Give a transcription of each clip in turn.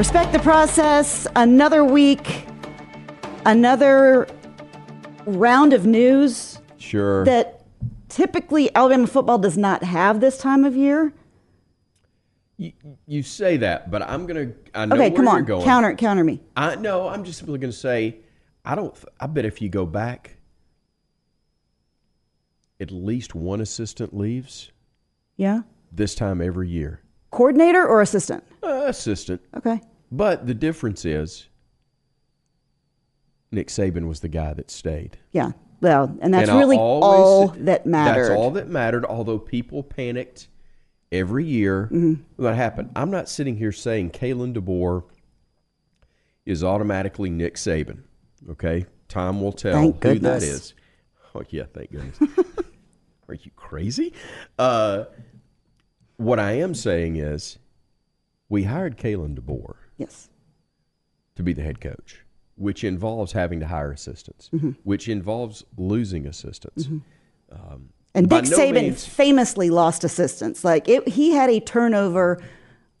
Respect the process. Another week, another round of news Sure. that typically Alabama football does not have this time of year. you, you say that, but I'm gonna. I know Okay, come on, going. counter counter me. I no. I'm just simply gonna say, I don't. I bet if you go back, at least one assistant leaves Yeah, this time every year. coordinator or assistant? Uh, assistant, Okay, but the difference is, Nick Saban was the guy that stayed. yeah. Well, and that's And really always- all that mattered. That's all that mattered. Although people panicked every year Mm-hmm. that happened. I'm not sitting here saying Kalen DeBoer is automatically Nick Saban. Okay, time will tell Thank who that goodness. is. Oh yeah, thank goodness. Are you crazy? Uh, what I am saying is, we hired Kalen DeBoer yes. to be the head coach, which involves having to hire assistants, Mm-hmm. which involves losing assistants. And By Dick no Saban means- famously lost assistants. Like it, he had a turnover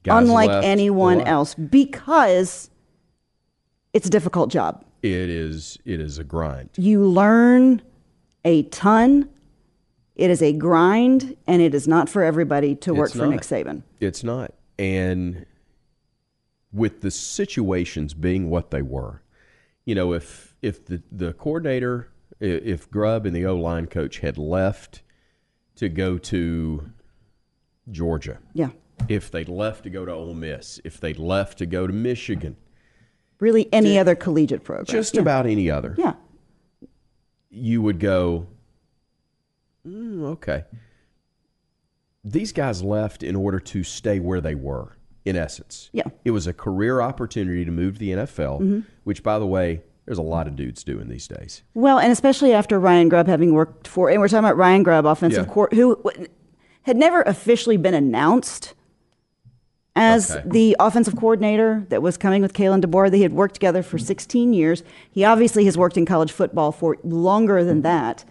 unlike left anyone lot. else because it's a difficult job. It is it is a grind. You learn a ton. It is a grind, and it is not for everybody to work It's for not. Nick Saban. It's not. And with the situations being what they were, you know, if if the the coordinator, if Grubb and the O line coach had left to go to Georgia, Yeah, if they'd left to go to Ole Miss, if they'd left to go to Michigan, really, any other collegiate program. just yeah. about any other, Yeah, you would go, "Mm, okay. These guys left in order to stay where they were, in essence. Yeah. Mm-hmm. It was a career opportunity to move to the NFL, which, by the way, there's a lot of dudes doing these days. Well, and especially after Ryan Grubb having worked for, and we're talking about Ryan Grubb, offensive Yeah. court, who had never officially been announced as Okay. the offensive coordinator that was coming with Kalen DeBoer. They had worked together for 16 years. He obviously has worked in college football for longer than that.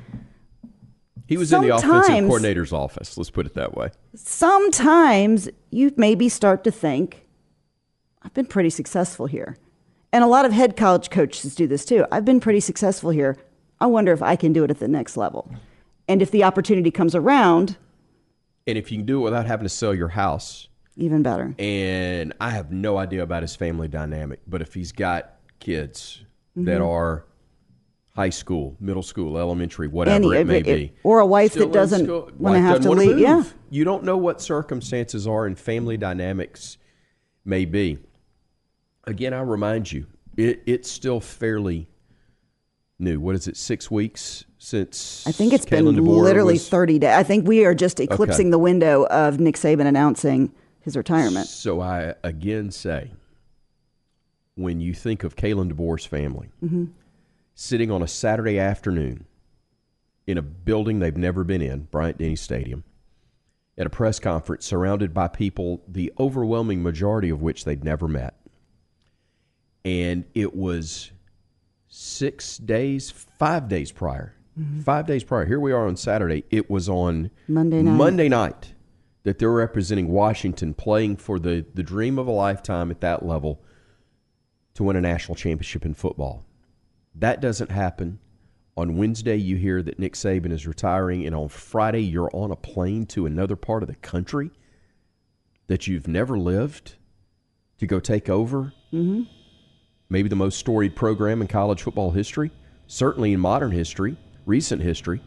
He was in the offensive coordinator's office, let's put it that way. Sometimes you maybe start to think, I've been pretty successful here. And a lot of head college coaches do this too. I've been pretty successful here. I wonder if I can do it at the next level. And if the opportunity comes around, And if you can do it without having to sell your house, even better. and I have no idea about his family dynamic, but if he's got kids that Mm-hmm. are high school, middle school, elementary, whatever Any- it may it- be, or a wife still that doesn't wanna have to leave, move. yeah. you don't know what circumstances are and family dynamics may be. Again, I remind you, it, it's still fairly new. What is it? Six weeks since I think it's Kalen been DeBoer literally was- 30 days. I think we are just eclipsing the window of Nick Saban announcing his retirement. So I again say, when you think of Kalen DeBoer's family mm-hmm. Sitting on a Saturday afternoon in a building they've never been in, Bryant Denny Stadium, at a press conference surrounded by people, the overwhelming majority of which they'd never met. And it was six days, five days prior. Mm-hmm. Five days prior. Here we are on Saturday. It was on Monday night. Monday night that they're representing Washington, playing for the, the dream of a lifetime at that level to win a national championship in football. That doesn't happen. On Wednesday, you hear that Nick Saban is retiring, and on Friday, you're on a plane to another part of the country that you've never lived to go take over. Mm-hmm. Maybe the most storied program in college football history, certainly in modern history, recent history.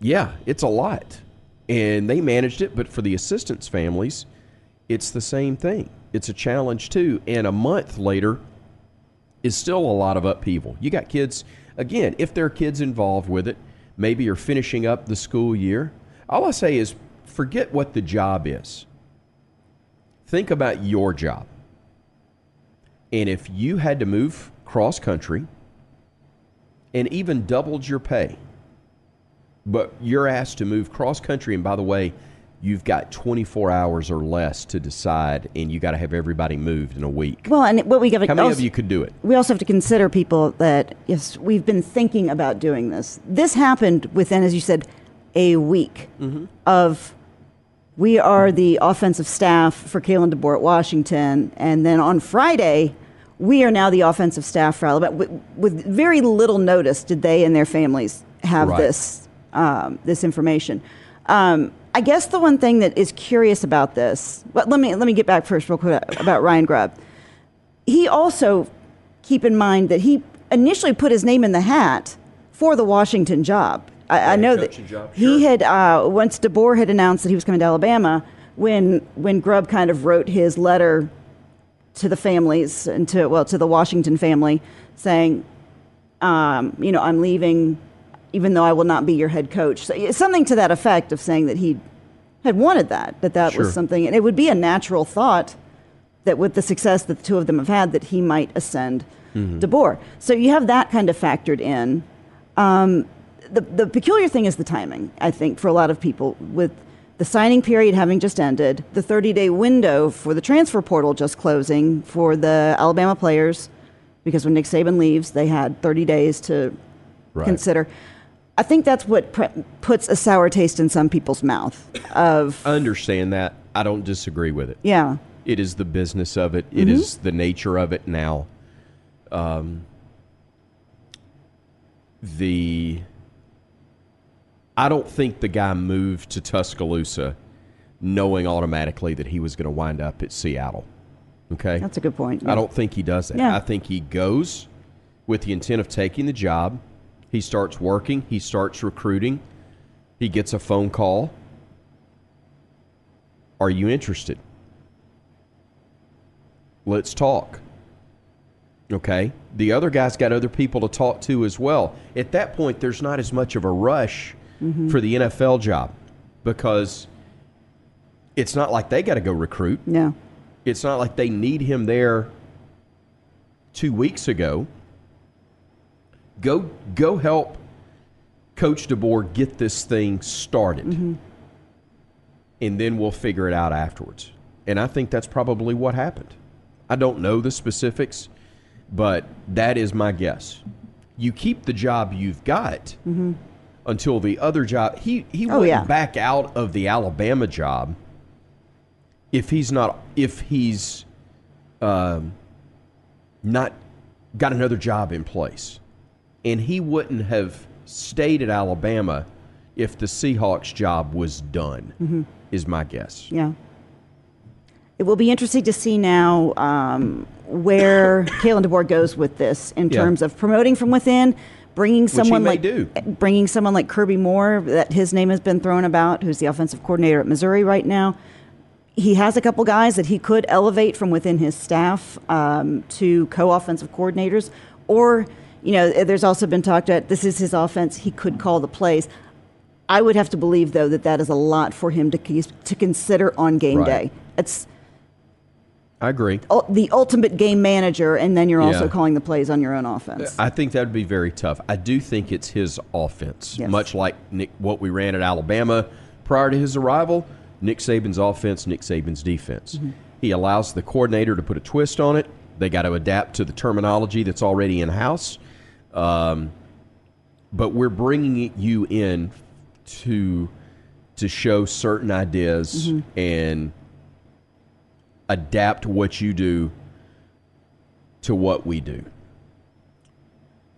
Yeah, it's a lot. And they managed it, but for the assistants' families, it's the same thing. It's a challenge too. And a month later is still a lot of upheaval. You got kids, again, if there are kids involved with it, maybe you're finishing up the school year. All I say is forget what the job is. Think about your job. And if you had to move cross country and even doubled your pay, but you're asked to move cross country, and by the way, you've got 24 hours or less to decide, and you got to have everybody moved in a week. Well, and what we got How many of you could do it? we also have to consider people that yes, we've been thinking about doing this. This happened within, as you said, a week Mm-hmm. of We are the offensive staff for Kalen DeBoer at Washington. And then on Friday, we are now the offensive staff for Alabama. With, with very little notice did they and their families have Right. this, um, this information. Um, I guess the one thing that is curious about this, but let me, let me get back first real quick about Ryan Grubb. He also, keep in mind that he initially put his name in the hat for the Washington job. I, I know that job, he sure. had uh, once DeBoer had announced that he was coming to Alabama. When when Grubb kind of wrote his letter to the families and to well to the Washington family, saying, um, you know, I'm leaving, even though I will not be your head coach. So, something to that effect of saying that he had wanted that that that Sure. was something, and it would be a natural thought that with the success that the two of them have had, that he might ascend DeBoer. So you have that kind of factored in. Um, the, the peculiar thing is the timing, I think, for a lot of people, with the signing period having just ended, the 30 day window for the transfer portal just closing for the Alabama players, because when Nick Saban leaves, they had 30 days to Right. consider. I think that's what pre- puts a sour taste in some people's mouth. Of I understand that. I don't disagree with it. yeah, It is the business of it. It is the nature of it now. Um, the I don't think the guy moved to Tuscaloosa knowing automatically that he was going to wind up at Seattle. Okay, that's a good point. I don't think he does that. Yeah. I think he goes with the intent of taking the job. He starts working. He starts recruiting. He gets a phone call. Are you interested? Let's talk. Okay. The other guy's got other people to talk to as well. At that point, there's not as much of a rush mm-hmm. for the NFL job because it's not like they got to go recruit. Yeah. It's not like they need him there two weeks ago. Go go help Coach DeBoer get this thing started. And then we'll figure it out afterwards. And I think that's probably what happened. I don't know the specifics, but that is my guess. You keep the job you've got until the other job. He he Oh, wouldn't yeah. back out of the Alabama job if he's not if he's um, not got another job in place, and he wouldn't have stayed at Alabama if the Seahawks job was done. Mm-hmm. Is my guess. Yeah. It will be interesting to see now um, where Kalen DeBoer goes with this in Yeah. terms of promoting from within, bringing someone like do. bringing someone like Kirby Moore that his name has been thrown about, who's the offensive coordinator at Missouri right now. He has a couple guys that he could elevate from within his staff um, to co-offensive coordinators, or you know, there's also been talked that this is his offense. He could call the plays. I would have to believe, though, that that is a lot for him to to consider on game Right. day. It's I agree. the ultimate game manager, and then you're also calling the plays on your own offense. I think that would be very tough. I do think it's his offense, Yes. much like Nick, what we ran at Alabama prior to his arrival. Nick Saban's offense, Nick Saban's defense. Mm-hmm. He allows the coordinator to put a twist on it. They got to adapt to the terminology that's already in house. Um, but we're bringing you in to to show certain ideas Mm-hmm. and adapt what you do to what we do.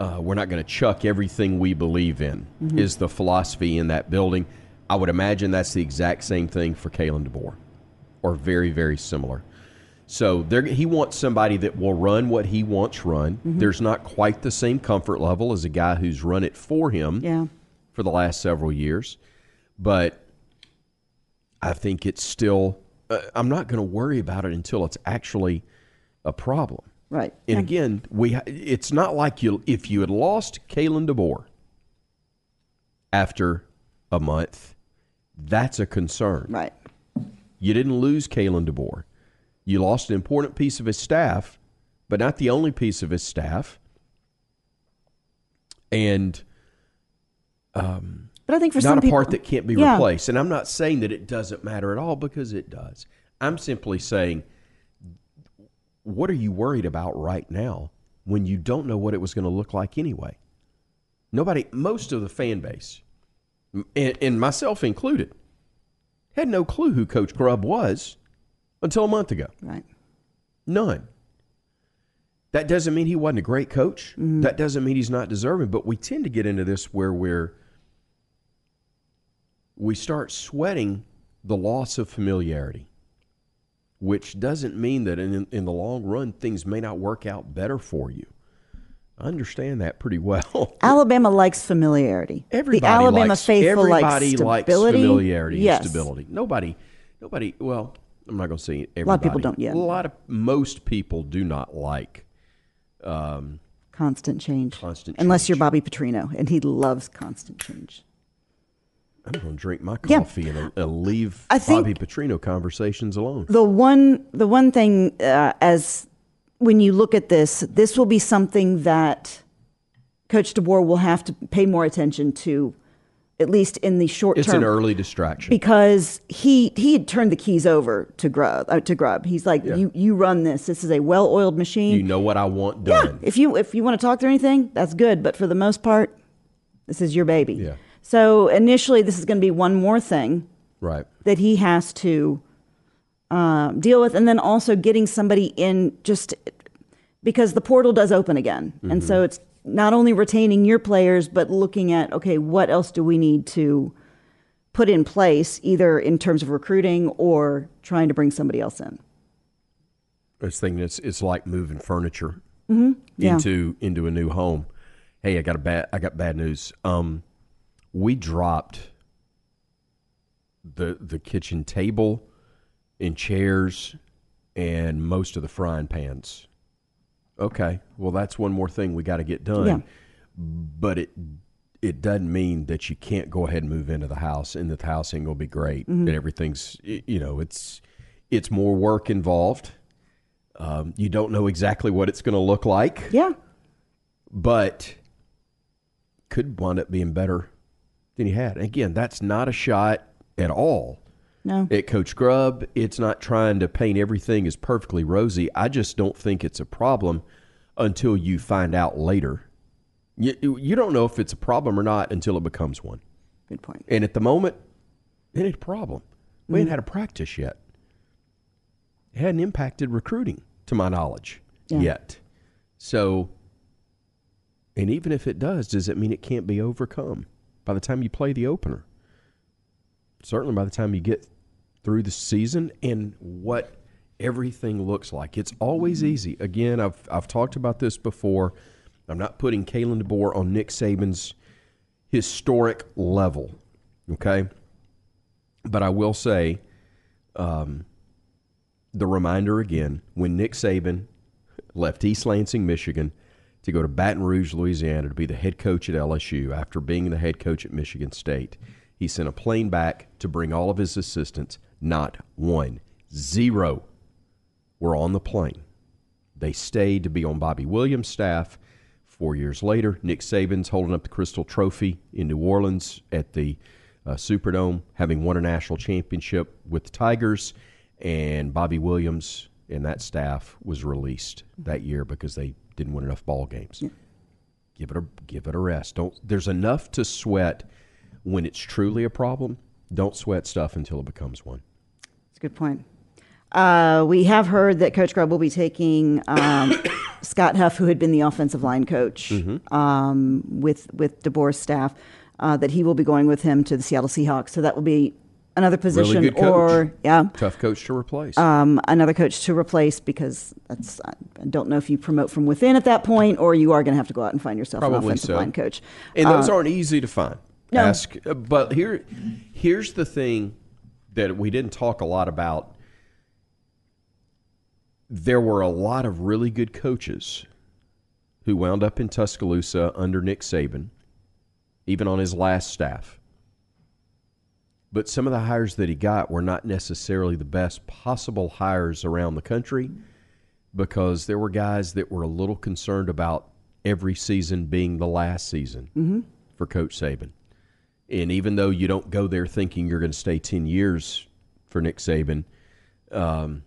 Uh, we're not going to chuck everything we believe in, is the philosophy in that building. I would imagine that's the exact same thing for Kalen DeBoer, or very, very similar. So he wants somebody that will run what he wants run. There's not quite the same comfort level as a guy who's run it for him yeah, for the last several years, but I think it's still. Uh, I'm not going to worry about it until it's actually a problem. right. And again, we it's not like you if you had lost Kalen DeBoer after a month, that's a concern. Right. You didn't lose Kalen DeBoer. You lost an important piece of his staff, but not the only piece of his staff. And um, But I think for not a people, part that can't be Yeah. replaced. And I'm not saying that it doesn't matter at all because it does. I'm simply saying, what are you worried about right now when you don't know what it was going to look like anyway? Nobody, most of the fan base, and, and myself included, Had no clue who Coach Grubb was until a month ago. Right. None. That doesn't mean he wasn't a great coach. Mm-hmm. That doesn't mean he's not deserving. But we tend to get into this where we're we start sweating the loss of familiarity, which doesn't mean that in in the long run things may not work out better for you. I understand that pretty well. Alabama likes familiarity. Everybody the Alabama likes, faithful everybody likes likes stability. familiarity yes. and stability. Nobody, nobody. Well, I'm not going to say everybody. lot of people don't, yeah. A lot of most people do not like um, Constant change. Constant Unless you're. Bobby Petrino, and he loves constant change. I'm going to drink my Yeah. coffee and uh, leave I Bobby Petrino conversations alone. The one, the one thing, uh, as when you look at this, this will be something that Coach DeBoer will have to pay more attention to, at least in the short It's term. It's an early distraction. because he he had turned the keys over to Grubb. Uh, to Grubb, he's like, Yeah. you you run this. This is a well-oiled machine. you know what I want done. yeah, if you if you want to talk through anything, that's good. But for the most part, this is your baby. Yeah. So initially, this is going to be one more thing Right. that he has to um, deal with, and then also getting somebody in just because the portal does open again, and Mm-hmm. so it's not only retaining your players, but looking at okay, what else do we need to put in place, either in terms of recruiting or trying to bring somebody else in. I was thinking it's it's like moving furniture Mm-hmm. Yeah. into into a new home. Hey, I got a bad I got bad news. Um, we dropped the the kitchen table and chairs and most of the frying pans. Okay, well that's one more thing we got to get done. Yeah. But it it doesn't mean that you can't go ahead and move into the house and that the house ain't gonna be great. Mm-hmm. That everything's you know it's it's more work involved. Um, you don't know exactly what it's going to look like, Yeah. but could wind up being better than you had. Again, that's not a shot at all No. at Coach Grubb. It's not trying to paint everything as perfectly rosy. I just don't think it's a problem until you find out later. You, you don't know if it's a problem or not until it becomes one. Good point. And at the moment, it ain't a problem. We ain't mm. had a practice yet. It hadn't impacted recruiting, to my knowledge, Yeah. yet. So, and even if it does, does it mean it can't be overcome by the time you play the opener? Certainly by the time you get through the season and what everything looks like. It's always easy. Again, I've, I've talked about this before. I'm not putting Kalen DeBoer on Nick Saban's historic level, okay? But I will say, um, the reminder again when Nick Saban left East Lansing, Michigan, to go to Baton Rouge, Louisiana, to be the head coach at LSU after being the head coach at Michigan State. He sent a plane back to bring all of his assistants. Not one, zero were on the plane. They stayed to be on Bobby Williams' staff. Four years later, Nick Saban's holding up the Crystal Trophy in New Orleans at the uh, Superdome, having won a national championship with the Tigers, and Bobby Williams and that staff was released that year because they didn't win enough ball games. Give it a give it a rest. Don't. There's enough to sweat when it's truly a problem. Don't sweat stuff until it becomes one. That's a good point. Uh, we have heard that Coach Grubb will be taking um, Scott Huff, who had been the offensive line coach Mm-hmm. um, with with DeBoer's staff, uh, that he will be going with him to the Seattle Seahawks. So that will be another position, coach. or yeah, Tough coach to replace. um, another coach to replace because that's I don't know if you promote from within at that point, or you are going to have to go out and find yourself an offensive so. line coach. And those Uh, aren't easy to find. No. Ask, uh, but here, here's the thing that we didn't talk a lot about. There were a lot of really good coaches who wound up in Tuscaloosa under Nick Saban, even on his last staff. But some of the hires that he got were not necessarily the best possible hires around the country because there were guys that were a little concerned about every season being the last season for Coach Saban. And even though you don't go there thinking you're going to stay 10 years for Nick Saban, um,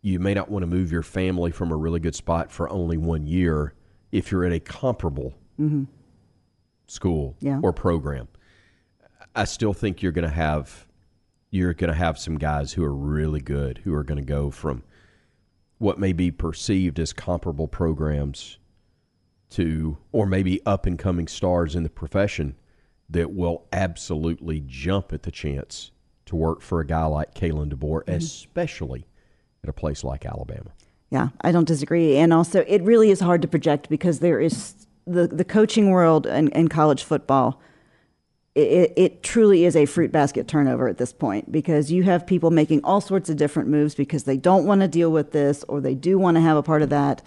you may not want to move your family from a really good spot for only one year if you're at a comparable school Yeah. or program. I still think you're going to have you're going to have some guys who are really good who are going to go from what may be perceived as comparable programs to, or maybe up and coming stars in the profession that will absolutely jump at the chance to work for a guy like Kalen DeBoer, mm-hmm. especially at a place like Alabama. Yeah, I don't disagree. And also, it really is hard to project because there is the, the coaching world and, and college football. It, it truly is a fruit basket turnover at this point because you have people making all sorts of different moves because they don't want to deal with this or they do want to have a part of that.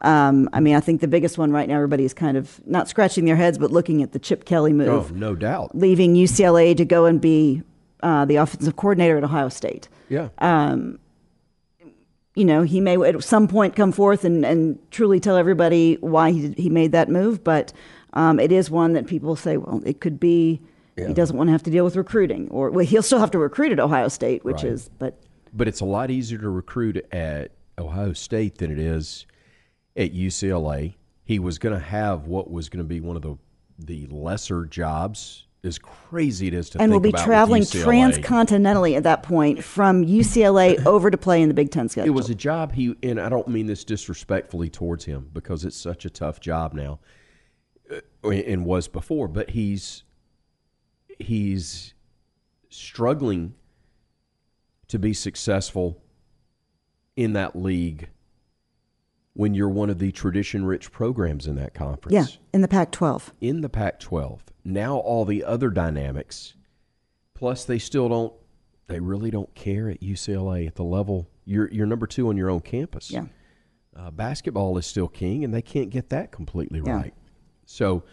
Um, I mean, I think the biggest one right now, everybody is kind of not scratching their heads, but looking at the Chip Kelly move. Oh, no doubt. Leaving UCLA to go and be uh, the offensive coordinator at Ohio State. Yeah. Um, you know, he may at some point come forth and, and truly tell everybody why he, he made that move, but um, it is one that people say, well, it could be yeah. he doesn't want to have to deal with recruiting, or well, he'll still have to recruit at Ohio State, which right. is, but. But it's a lot easier to recruit at Ohio State than it is at UCLA. He was going to have what was going to be one of the the lesser jobs as crazy it is to think about UCLA, and will be traveling transcontinentally at that point from UCLA over to play in the Big Ten schedule. It was a job he, and I don't mean this disrespectfully towards him because it's such a tough job now, uh, and was before. But he's he's struggling to be successful in that league when you're one of the tradition rich programs in that conference. Yeah, in the Pac 12. In the Pac 12. Now, all the other dynamics, plus they still don't, they really don't care at UCLA at the level. You're, you're number two on your own campus. Yeah. Uh, basketball is still king, and they can't get that completely yeah. right. So,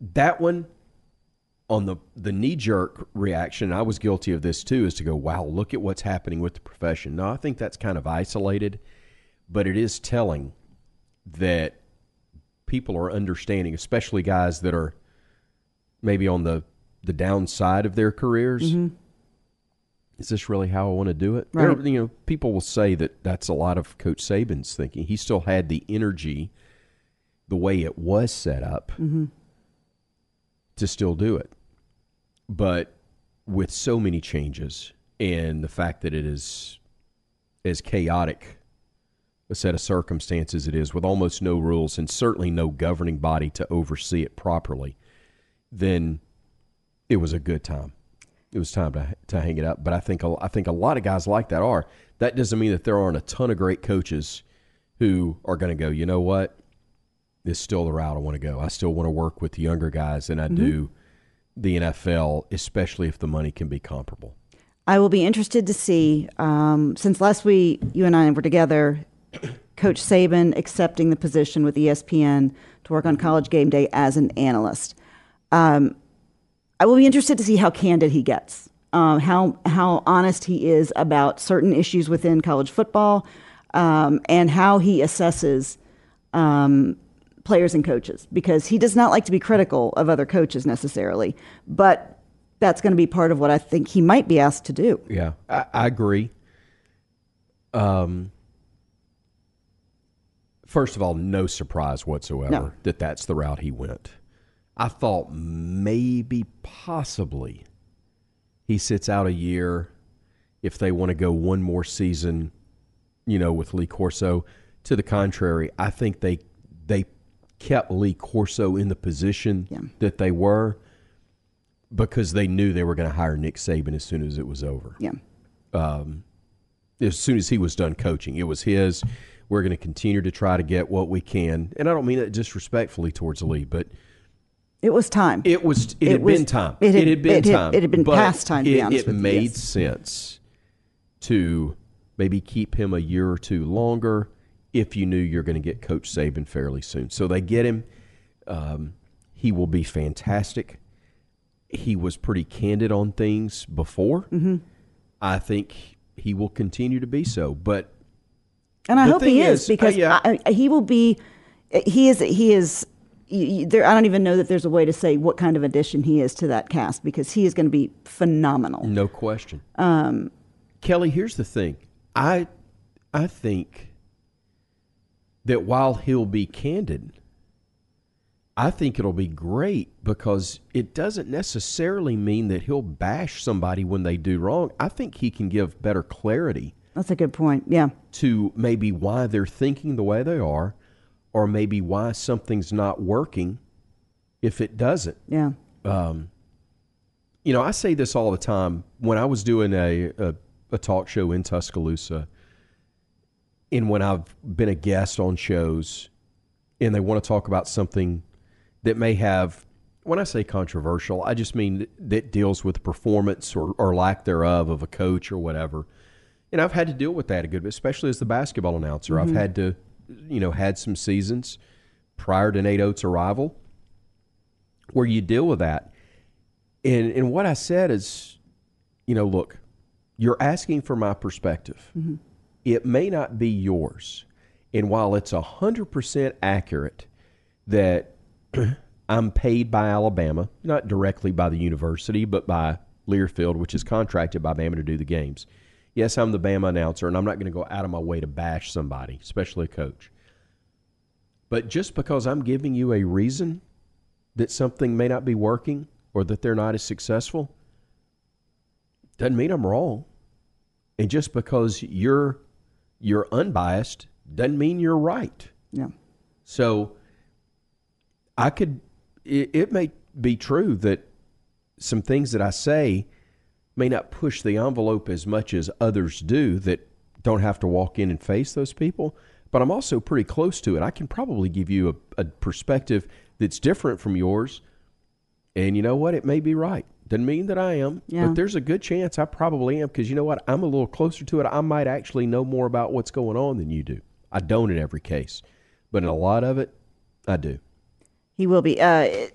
that one, on the the knee jerk reaction, I was guilty of this too, is to go, wow, look at what's happening with the profession. Now, I think that's kind of isolated but it is telling that people are understanding, especially guys that are maybe on the the downside of their careers. Mm-hmm. Is this really how I want to do it? Right. There, you know, people will say that that's a lot of Coach Saban's thinking. He still had the energy, the way it was set up, mm-hmm. to still do it. But with so many changes and the fact that it is as chaotic a set of circumstances it is with almost no rules and certainly no governing body to oversee it properly, then it was a good time. It was time to to hang it up. But I think a, I think a lot of guys like that are. That doesn't mean that there aren't a ton of great coaches who are going to go. You know what? This is still the route I want to go. I still want to work with the younger guys than I mm-hmm. do the NFL, especially if the money can be comparable. I will be interested to see. Um, since last week you and I were together, Coach Saban accepting the position with ESPN to work on College Game Day as an analyst. Um, I will be interested to see how candid he gets, um, how how honest he is about certain issues within college football, um, and how he assesses um, players and coaches. Because he does not like to be critical of other coaches necessarily, but that's going to be part of what I think he might be asked to do. Yeah, I, I agree. Um, first of all, no surprise whatsoever no. that that's the route he went. I thought maybe, possibly, he sits out a year if they want to go one more season, you know, with Lee Corso. To the contrary, I think they they kept Lee Corso in the position yeah. that they were because they knew they were going to hire Nick Saban as soon as it was over. Yeah. Um, as soon as he was done coaching, it was his. We're going to continue to try to get what we can, and I don't mean that disrespectfully towards Lee, but it was time. It was. It, it had was, been time. It had, it had been it time. it had been past time. To it, be honest it with made you, yes. sense to maybe keep him a year or two longer if you knew you're going to get Coach Saban fairly soon. So they get him. Um, he will be fantastic. He was pretty candid on things before. Mm-hmm. I think he will continue to be so. But and I hope he is, is because uh, yeah. I, I, he will be. He is. He is. There, I don't even know that there's a way to say what kind of addition he is to that cast because he is going to be phenomenal. No question. Um, Kelly, here's the thing. I, I think that while he'll be candid, I think it'll be great because it doesn't necessarily mean that he'll bash somebody when they do wrong. I think he can give better clarity That's a good point. Yeah. to maybe why they're thinking the way they are, or maybe why something's not working if it doesn't. Yeah. Um, you know, I say this all the time. When I was doing a, a, a talk show in Tuscaloosa, and when I've been a guest on shows, and they want to talk about something that may have, when I say controversial, I just mean that, that deals with performance or, or lack thereof of a coach or whatever. And I've had to deal with that a good bit, especially as the basketball announcer. I've mm-hmm. had to, you know, had some seasons prior to Nate Oates' arrival where you deal with that. And and what I said is, you know, look, you're asking for my perspective. Mm-hmm. It may not be yours. And while it's hundred percent accurate that I'm paid by Alabama, not directly by the university, but by Learfield, which is contracted by Bama to do the games. Yes, I'm the Bama announcer, and I'm not going to go out of my way to bash somebody, especially a coach. But just because I'm giving you a reason that something may not be working or that they're not as successful doesn't mean I'm wrong. And just because you're you're unbiased doesn't mean you're right. Yeah. So I could it, it may be true that some things that I say may not push the envelope as much as others do that don't have to walk in and face those people, but I'm also pretty close to it. I can probably give you a, a perspective that's different from yours. And you know what? It may be right. Doesn't mean that I am, Yeah. but there's a good chance I probably am because you know what? I'm a little closer to it. I might actually know more about what's going on than you do. I don't in every case, but in a lot of it, I do. He will be. Uh,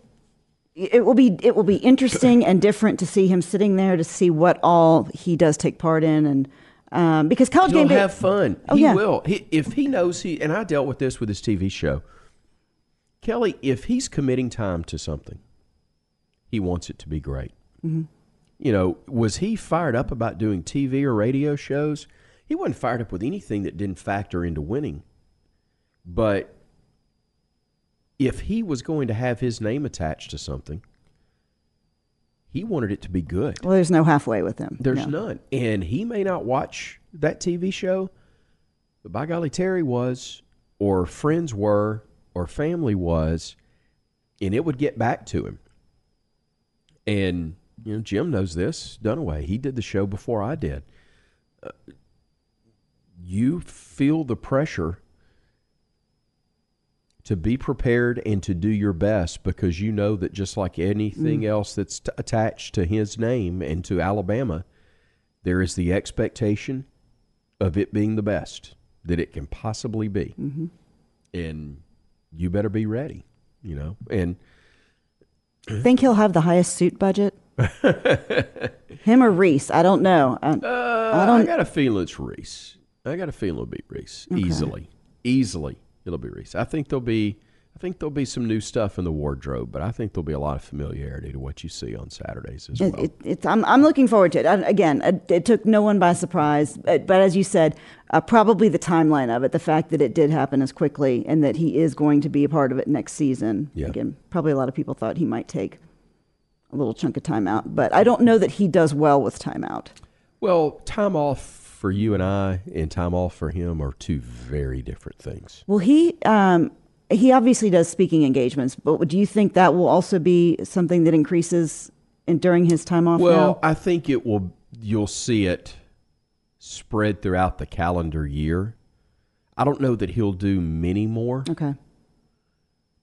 it will be. It will be interesting and different to see him sitting there to see what all he does take part in, and um, because college He'll game day. have fun. Oh, he yeah. will. He, if he knows he, and I dealt with this with his TV show. Kelly, if he's committing time to something, he wants it to be great. Mm-hmm. You know, was he fired up about doing TV or radio shows? He wasn't fired up with anything that didn't factor into winning. But if he was going to have his name attached to something, he wanted it to be good. well, there's no halfway with him. There's No. none. And he may not watch that TV show, but by golly, Terry was, or friends were, or family was, and it would get back to him. And, you know, Jim knows this, Dunaway. He did the show before I did. Uh, you feel the pressure to be prepared and to do your best because you know that just like anything else that's t- attached to his name and to Alabama, there is the expectation of it being the best that it can possibly be. Mm-hmm. And you better be ready, you know. And Think he'll have the highest suit budget? him or Reese? I don't know. Uh, uh, I I, don't- got a feeling it's Reese. I got a feeling it'll be Reese easily, easily. It'll be Reese. I think there'll be, I think there'll be some new stuff in the wardrobe, but I think there'll be a lot of familiarity to what you see on Saturdays as well. it, it's, I'm, I'm looking forward to it. I, again, it, it took no one by surprise. But, but as you said, uh, probably the timeline of it, the fact that it did happen as quickly and that he is going to be a part of it next season. Yeah. Again, probably a lot of people thought he might take a little chunk of time out. But I don't know that he does well with timeout. Well, time off for you and I and time off for him are two very different things. Well, he um, he obviously does speaking engagements, but do you think that will also be something that increases in, during his time off? Well, I think it will. You'll see it spread throughout the calendar year. I don't know that he'll do many more, okay.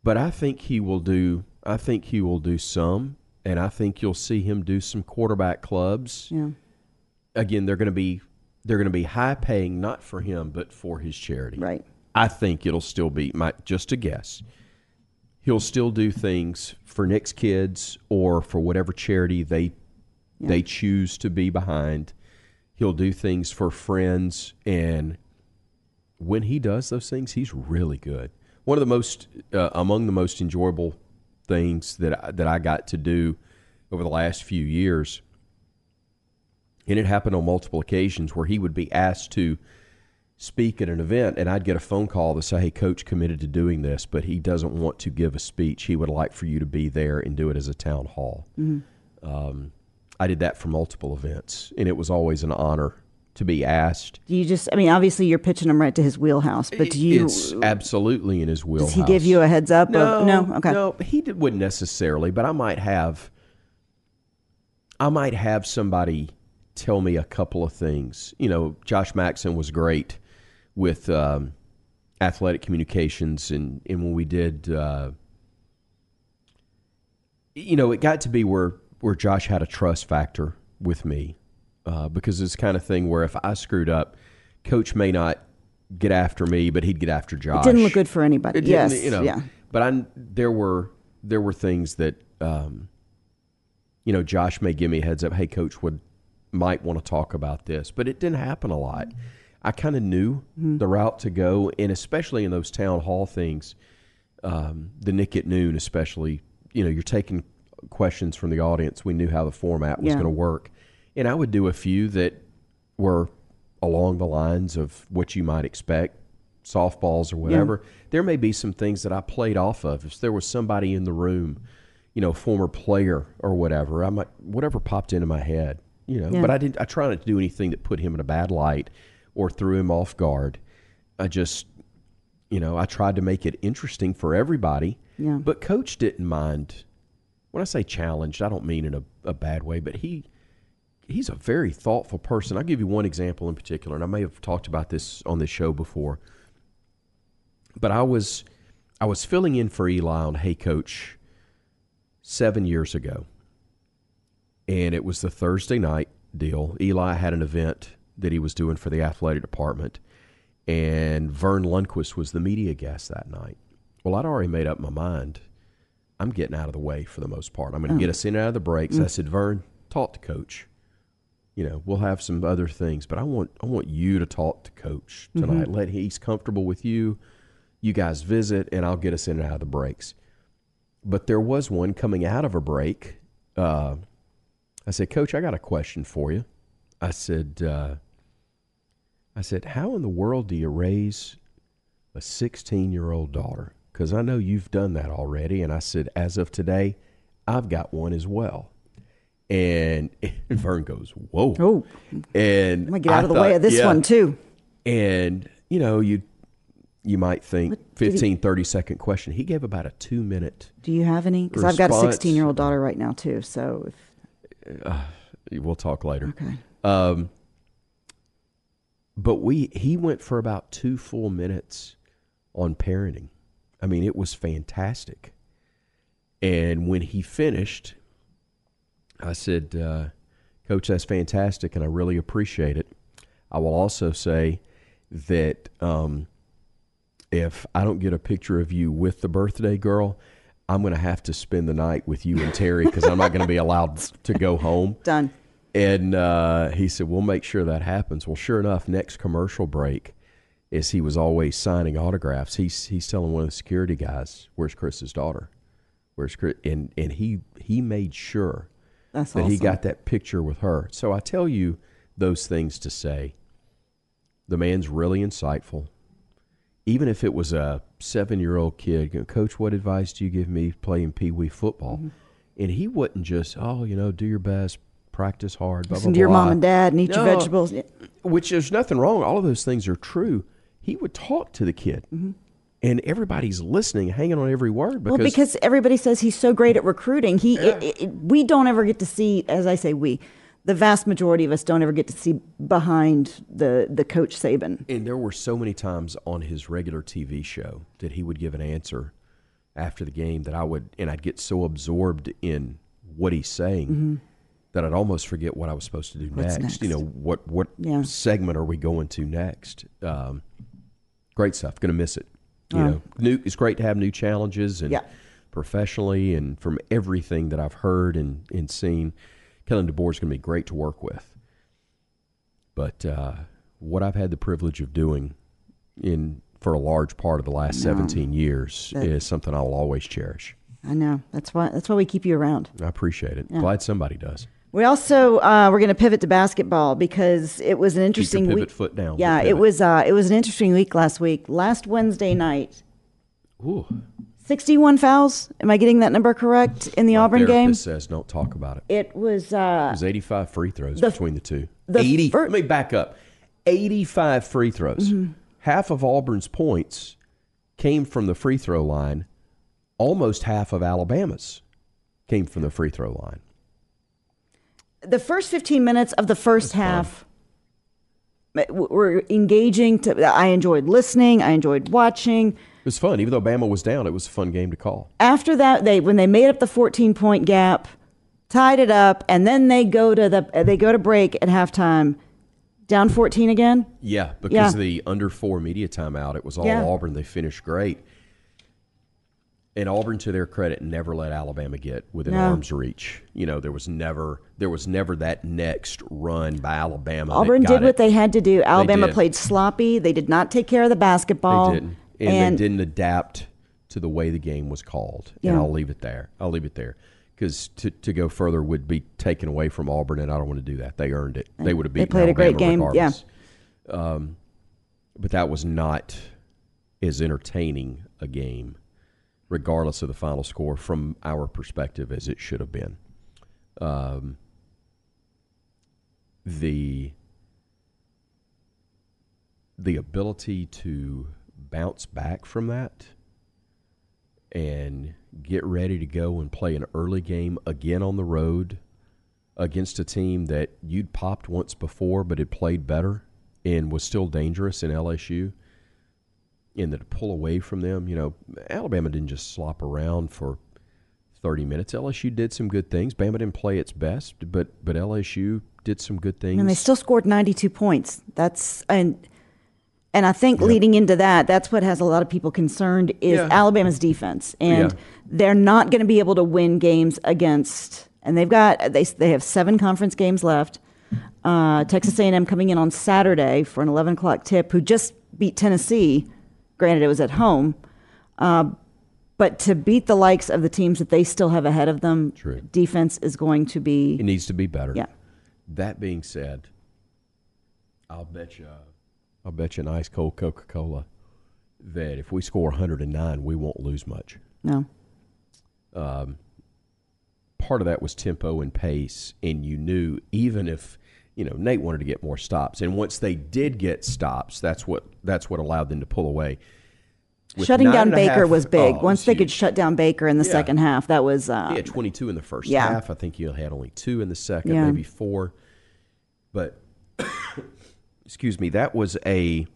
but I think he will do. I think he will do some, and I think you'll see him do some quarterback clubs. Yeah. Again, they're going to be they're going to be high paying, not for him, but for his charity. Right. I think it'll still be my just a guess. He'll still do things for Nick's kids or for whatever charity they they choose to be behind. He'll do things for friends and when he does those things, he's really good. One of the most uh, among the most enjoyable things that I, that I got to do over the last few years and it happened on multiple occasions where he would be asked to speak at an event, and I'd get a phone call to say, "Hey, coach committed to doing this, but he doesn't want to give a speech. He would like for you to be there and do it as a town hall." Um, I did that for multiple events, and it was always an honor to be asked. Do you just? I mean, obviously you're pitching him right to his wheelhouse, but do you? It's absolutely in his wheelhouse. does he give you a heads up? No, Of, no. Okay. no, he did, wouldn't necessarily, but I might have. I might have somebody tell me a couple of things. You know, Josh Maxon was great with um, athletic communications, and and when we did, uh, you know, it got to be where where Josh had a trust factor with me uh, because it's kind of thing where if I screwed up, Coach may not get after me, but he'd get after Josh. It didn't look good for anybody. Yes. you know. Yeah. But I there were there were things that um, you know Josh may give me a heads up. Hey, coach would might want to talk about this, but it didn't happen a lot. I kind of knew Mm-hmm. the route to go, and especially in those town hall things, um, the Nick at noon, especially. You know, you're taking questions from the audience. We knew how the format was Yeah. going to work, and I would do a few that were along the lines of what you might expect softballs or whatever there may be some things that i played off of if there was somebody in the room you know former player or whatever i might whatever popped into my head you know Yeah. but i didn't i try not to do anything that put him in a bad light or threw him off guard i just you know i tried to make it interesting for everybody Yeah. but coach didn't mind when i say challenged i don't mean in a, a bad way but he he's a very thoughtful person. I'll give you one example in particular, and I may have talked about this on this show before. But I was I was filling in for Eli on Hey Coach seven years ago. And it was the Thursday night deal. Eli had an event that he was doing for the athletic department. And Verne Lundquist was the media guest that night. Well, I'd already made up my mind. I'm getting out of the way for the most part. I'm going to get us in and out of the breaks. I said, Verne, talk to coach you know we'll have some other things but i want i want you to talk to coach tonight let he's comfortable with you you guys visit and i'll get us in and out of the breaks but there was one coming out of a break uh, i said coach i got a question for you i said uh, i said how in the world do you raise a 16 year old daughter because i know you've done that already and i said as of today i've got one as well and, Verne goes, "Whoa!" Oh, And I'm gonna get out I of the thought, way of this yeah. one too. And you know, you you might think What did he- 15, 30 second question. He gave about a two minute. Do you have any? Because I've got a 16 year old daughter right now too. So if, We'll talk later. okay. Um, but we he went for about two full minutes on parenting. I mean, it was fantastic. And when he finished, I said, uh, "Coach, that's fantastic, and I really appreciate it." I will also say that um, if I don't get a picture of you with the birthday girl, I'm going to have to spend the night with you and Terry because I'm not going to be allowed to go home. Done. And uh, he said, "We'll make sure that happens." Well, sure enough, next commercial break, as he was always signing autographs, he's he's telling one of the security guys, "Where's Chris's daughter? Where's Chris?" And and he he made sure That's that awesome. he got that picture with her. So I tell you those things to say, the man's really insightful. Even if it was a seven-year-old kid, Coach, what advice do you give me playing pee wee football? Mm-hmm. And he wouldn't just, oh, you know, do your best, practice hard, blah, Listen blah, to your blah. mom and dad and eat your vegetables. Which there's nothing wrong. All of those things are true. He would talk to the kid, Mm-hmm. and everybody's listening, hanging on every word. Because, Well, because everybody says he's so great at recruiting. He, it, it, it- we don't ever get to see, as I say, we, the vast majority of us don't ever get to see behind the the coach Saban. And there were so many times on his regular TV show that he would give an answer after the game that I would, and I'd get so absorbed in what he's saying that I'd almost forget what I was supposed to do Mm-hmm. Next. You know, what what Yeah. segment are we going to next? Um, great stuff. Going to miss it. You Oh. know, new. It's great to have new challenges and Yeah. professionally and from everything that I've heard and, and seen. Kalen DeBoer is going to be great to work with. But uh, what I've had the privilege of doing in for a large part of the last No. 17 years That- is something I'll always cherish. I know that's why that's why we keep you around. I appreciate it. Yeah. Glad somebody does. We also uh, we're going to pivot to basketball because it was an interesting pivot week. foot down, Yeah, it was uh, it was an interesting week last week. Last Wednesday night, Ooh, sixty-one fouls. Am I getting that number correct in the my Auburn game? therapist says don't talk about it. It was It uh, was 85 free throws The- between the two. the 80. fir- let me back up. 85 free throws. Mm-hmm. Half of Auburn's points came from the free throw line. Almost half of Alabama's came from the free throw line. the first fifteen minutes of the first half. w- Were engaging. To I enjoyed listening. I enjoyed watching. It was fun. Even though Bama was down, it was a fun game to call. after that they when they made up the 14 point gap tied it up and then they go to the they go to break at halftime down 14 again Yeah, because Yeah. of the under four media timeout, it was all Yeah. Auburn. They finished great. And Auburn, to their credit, never let Alabama get within No. arm's reach. You know, there was never there was never that next run by Alabama. auburn did what it. they had to do alabama played sloppy they did not take care of the basketball They didn't, and, and they didn't adapt to the way the game was called. Yeah. And I'll leave it there. I'll leave it there because to, to go further would be taken away from Auburn, and I don't want to do that. They earned it. They would have been They beaten played a great Alabama game, yeah. Um, but that was not as entertaining a game, regardless of the final score, from our perspective, as it should have been. Um, the the ability to bounce back from that and get ready to go and play an early game again on the road against a team that you'd popped once before but had played better and was still dangerous in LSU and to pull away from them, you know, Alabama didn't just slop around for 30 minutes. LSU did some good things. Bama didn't play its best, but but LSU did some good things. and they still scored 92 points that's and and I think leading into that, that's what has a lot of people concerned is Yeah. Alabama's defense, and Yeah. they're not going to be able to win games against. And they've got they they have seven conference games left. Uh, Texas A&M coming in on Saturday for an 11 o'clock tip, who just beat Tennessee. Granted, it was at home, uh, but to beat the likes of the teams that they still have ahead of them, True. defense is going to be It needs to be better. Yeah. That being said, I'll bet you, I'll bet you an ice cold Coca Cola that if we score 109, we won't lose much. no. Part of that was tempo and pace, and you knew even if you know Nate wanted to get more stops, and once they did get stops, that's what that's what allowed them to pull away. With Shutting down Baker half- was big. oh, Once they could shut down Baker in the Yeah. second half, that was uh, He had 22 in the first Yeah. half. I think he had only two in the second, Yeah. maybe four. But excuse me, that was a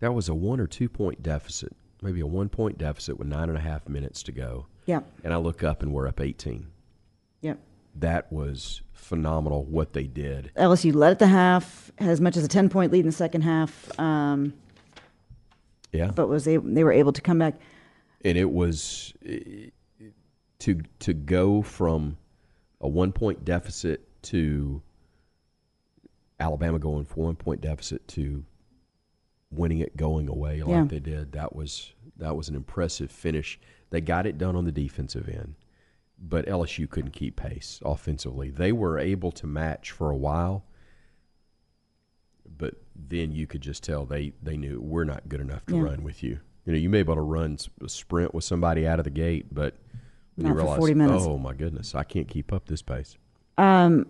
that was a one or two point deficit, maybe a one point deficit with nine and a half minutes to go. Yep. And I look up and we're up 18. Yep. That was phenomenal what they did. LSU led at the half, had as much as a 10 point lead in the second half, um, Yeah. but was they, they were able to come back. and it was to to go from a one point deficit to Alabama going for one point deficit to winning it going away like Yeah. they did. That was that was an impressive finish. They got it done on the defensive end, but LSU couldn't keep pace offensively. They were able to match for a while, but then you could just tell they they knew we're not good enough to Yeah. run with you. You know, you may be able to run a sprint with somebody out of the gate, but when you Not for realize, 40 minutes. oh my goodness, I can't keep up this pace. Um,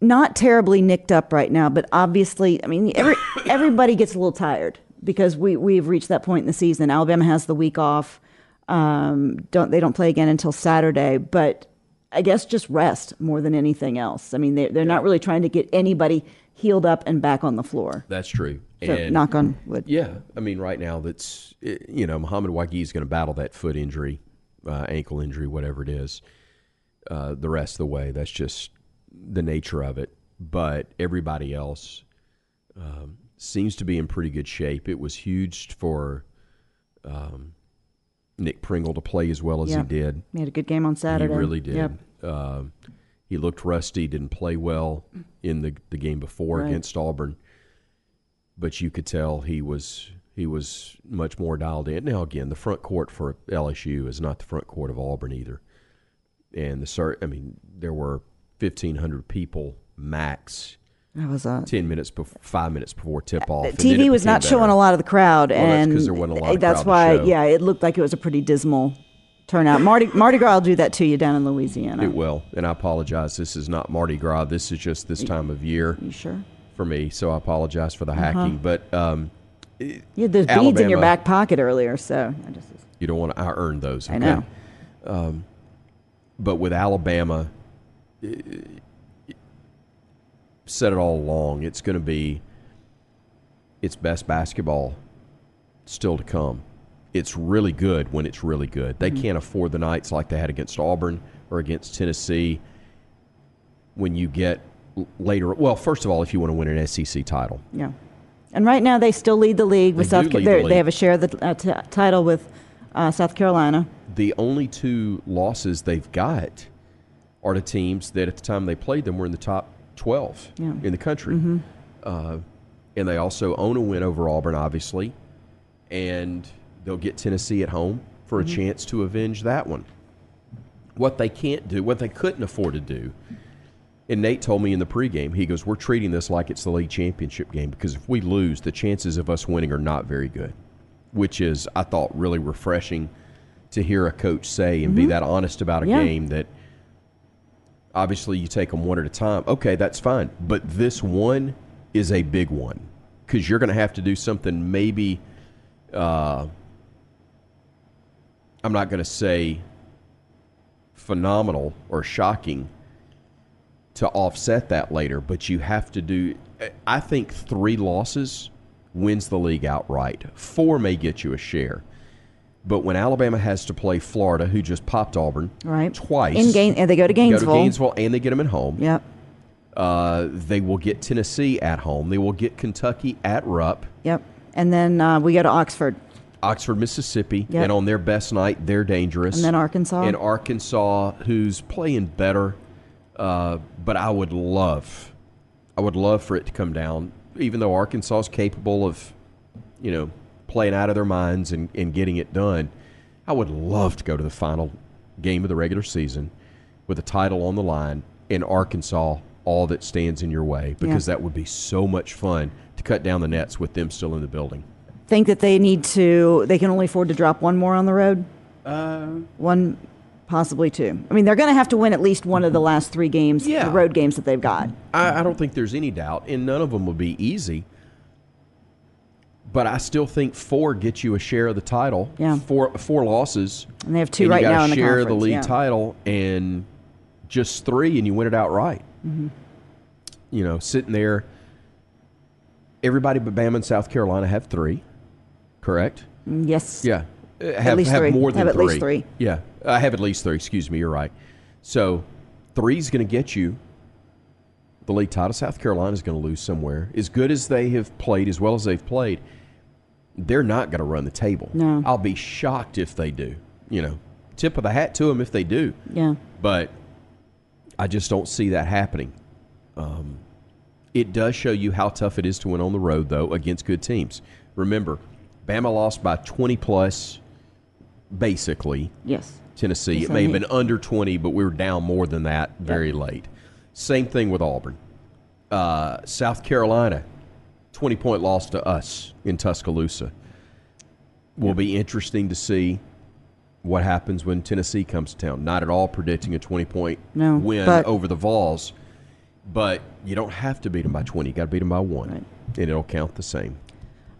Not terribly nicked up right now, but obviously, I mean, every, everybody gets a little tired because we, we've reached that point in the season. Alabama has the week off. Um, don't They don't play again until Saturday, but I guess just rest more than anything else. I mean, they, they're not really trying to get anybody healed up and back on the floor. That's true. So, and knock on wood. Yeah, I mean, right now that's you know Mohamed Wague is going to battle that foot injury, uh, ankle injury, whatever it is. Uh, the rest of the way, that's just the nature of it. But everybody else um, seems to be in pretty good shape. It was huge for um, Nick Pringle to play as well as Yeah. he did. He had a good game on Saturday. He really did. Yep. Um, he looked rusty, didn't play well in the the game before Right. against Auburn, but you could tell he was he was much more dialed in. Now again, the front court for LSU is not the front court of Auburn either, and the. I mean, there were fifteen hundred people max. That was a Ten minutes before, five minutes before tip off. TV was not showing a lot of the crowd, Well, that's there wasn't a lot of that's why. Yeah, it looked like it was a pretty dismal turnout. Marty Mardi Gras will do that to you down in Louisiana. It will, and I apologize. This is not Mardi Gras. This is just this time of year You sure? for me. So I apologize for the Uh-huh. hacking, but um, You had those beads in your back pocket earlier, so I just you don't want to. I earned those. I okay? know. but with Alabama, said it all along. It's going to be its best basketball still to come. It's really good when it's really good. They can't afford the nights like they had against Auburn or against Tennessee. When you get later, well, first of all, if you want to win an SEC title, Yeah. And right now they still lead the league with They South. Ca- the league. They have a share of the uh, t- title with uh, South Carolina. the only two losses they've got are to teams that at the time they played them were in the top 12 Yeah. in the country. Mm-hmm. Uh, and they also own a win over Auburn, obviously. And they'll get Tennessee at home for a mm-hmm. chance to avenge that one. What they can't do, what they couldn't afford to do, and Nate told me in the pregame, he goes, We're treating this like it's the league championship game because if we lose, the chances of us winning are not very good. Which is, I thought, really refreshing to hear a coach say and be mm-hmm. that honest about a Yeah. game that obviously you take them one at a time. Okay, that's fine. But this one is a big one because you're going to have to do something maybe, uh, I'm not going to say phenomenal or shocking to offset that later, but you have to do. I think three losses wins the league outright. Four may get you a share. But when Alabama has to play Florida, who just popped Auburn Right. twice, In Gain- and they go to go Gainesville. to Gainesville, and they get them at home. Yep. Uh, they will get Tennessee at home. They will get Kentucky at Rupp, Yep. And then uh, we go to Oxford, Oxford, Mississippi, Yep. and on their best night, they're dangerous. and then Arkansas. and Arkansas, who's playing better. Uh, but I would love, I would love for it to come down. Even though Arkansas is capable of, you know, playing out of their minds and, and getting it done, I would love to go to the final game of the regular season with a title on the line in Arkansas. All that stands in your way because Yeah. that would be so much fun to cut down the nets with them still in the building. Think that they need to. They can only afford to drop one more on the road. Uh, one, possibly two. I mean, they're going to have to win at least one of the last three games, Yeah. the road games that they've got. I, I don't think there's any doubt, and none of them will be easy. But I still think four gets you a share of the title. Yeah. Four four losses. And they have two right now in the share the league yeah. title, and just three, and you win it outright. Mm-hmm. You know, sitting there. Everybody but Bama and South Carolina have three, correct? Mm, Yes. Yeah, Uh, have least have three. more than Have at three. least three. Yeah, I have at least three. Excuse me, you're right. So three's going to get you the league title. South Carolina is going to lose somewhere. As good as they have played, as well as they've played, they're not going to run the table. No. I'll be shocked if they do. You know, tip of the hat to them if they do. Yeah. But I just don't see that happening. Um, it does show you how tough it is to win on the road, though, against good teams. Remember, Bama lost by 20 plus, basically. Yes. Tennessee. Yes, it may have been under 20, but we were down more than that very late. Same thing with Auburn. Uh, South Carolina, 20 point loss to us in Tuscaloosa. Will be interesting to see what happens when Tennessee comes to town. Not at all predicting a 20 point No, win over the Vols, but you don't have to beat them by 20. You got to beat them by one, Right. and it'll count the same.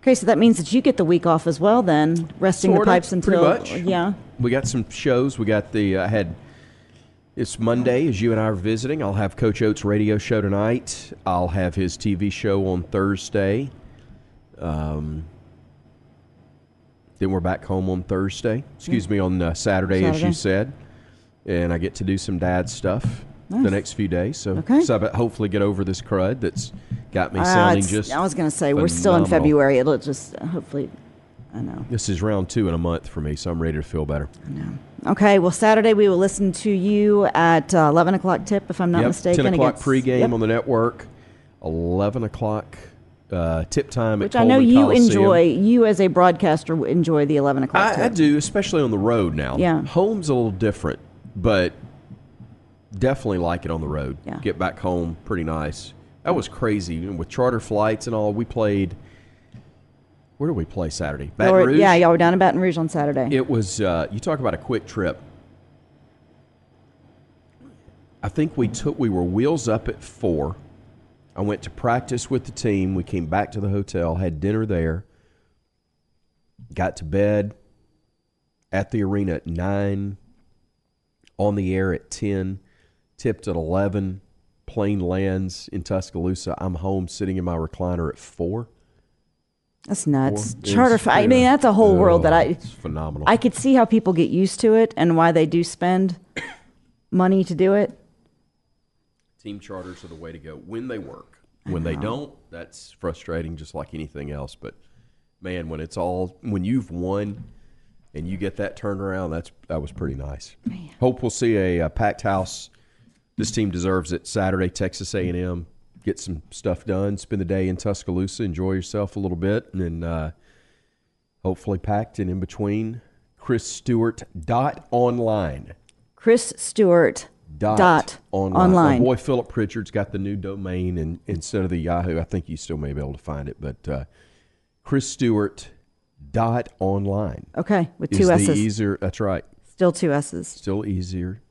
Okay, so that means that you get the week off as well, then resting Sorta, the pipes pretty until yeah. We got some shows. We got the I had. It's Monday as you and I are visiting. I'll have Coach Oats' radio show tonight. I'll have his TV show on Thursday. Um, then we're back home on Thursday. Excuse me, on uh, Saturday, as you said. And I get to do some dad stuff the next few days. So, Okay. so I hopefully get over this crud that's got me Uh, sounding just. I was going to say we're still in. February. It'll just uh, hopefully. I know. This is round two in a month for me, so I'm ready to feel better. Okay, well, Saturday we will listen to you at uh, 11 o'clock tip, if I'm not Yep, mistaken. 10 o'clock against- pregame yep. on the network, 11 o'clock uh, tip time Which I know you Coliseum. enjoy. You as a broadcaster enjoy the 11 o'clock I, I do, especially on the road now. Yeah. Home's a little different, but definitely like it on the road. Yeah. Get back home, pretty nice. That was crazy with charter flights and all. We played. Where do we play Saturday? Baton were- Rouge. yeah, y'all were down in Baton Rouge on Saturday. It was. Uh, you talk about a quick trip. I think we took. We were wheels up at four. I went to practice with the team. We came back to the hotel, had dinner there. Got to bed at the arena at nine. On the air at ten. Tipped at eleven. Plane lands in Tuscaloosa. I'm home, sitting in my recliner at four. That's nuts. Four. Charter. was- flight. I mean, that's a whole world that I. It's phenomenal. I could see how people get used to it and why they do spend money to do it. Team charters are the way to go when they work. When they don't, that's frustrating, just like anything else. But man, when it's all when you've won and you get that turnaround, that's that was pretty nice. Hope we'll see a, uh packed house. This team deserves it. Saturday, Texas A and M. Get some stuff done. Spend the day in Tuscaloosa. Enjoy yourself a little bit, and then uh, hopefully packed and in between. Chris Stewart dot online Chris Stewart dot, dot online. online. My boy Philip Pritchard's got the new domain, and instead of the Yahoo, I think you still may be able to find it. But uh, Chris Stewart dot online Okay, with is two the S's. easier. That's right. Still two S's. Still easier.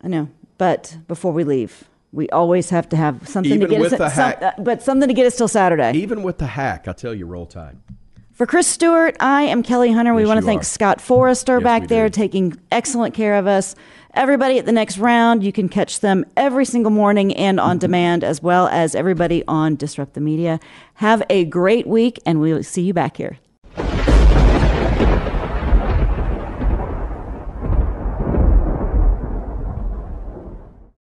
I know. But before we leave, we always have to have something Even to get with us. the some- uh, but something to get us till Saturday. Even with the hack, I tell you, roll tide. For Chris Stewart, I am Kelly Hunter. We want to thank are. Scott Forrester Yes, back there do. taking excellent care of us. Everybody at the next round, you can catch them every single morning and on demand, as well as everybody on Disrupt the Media. Have a great week, and we'll see you back here.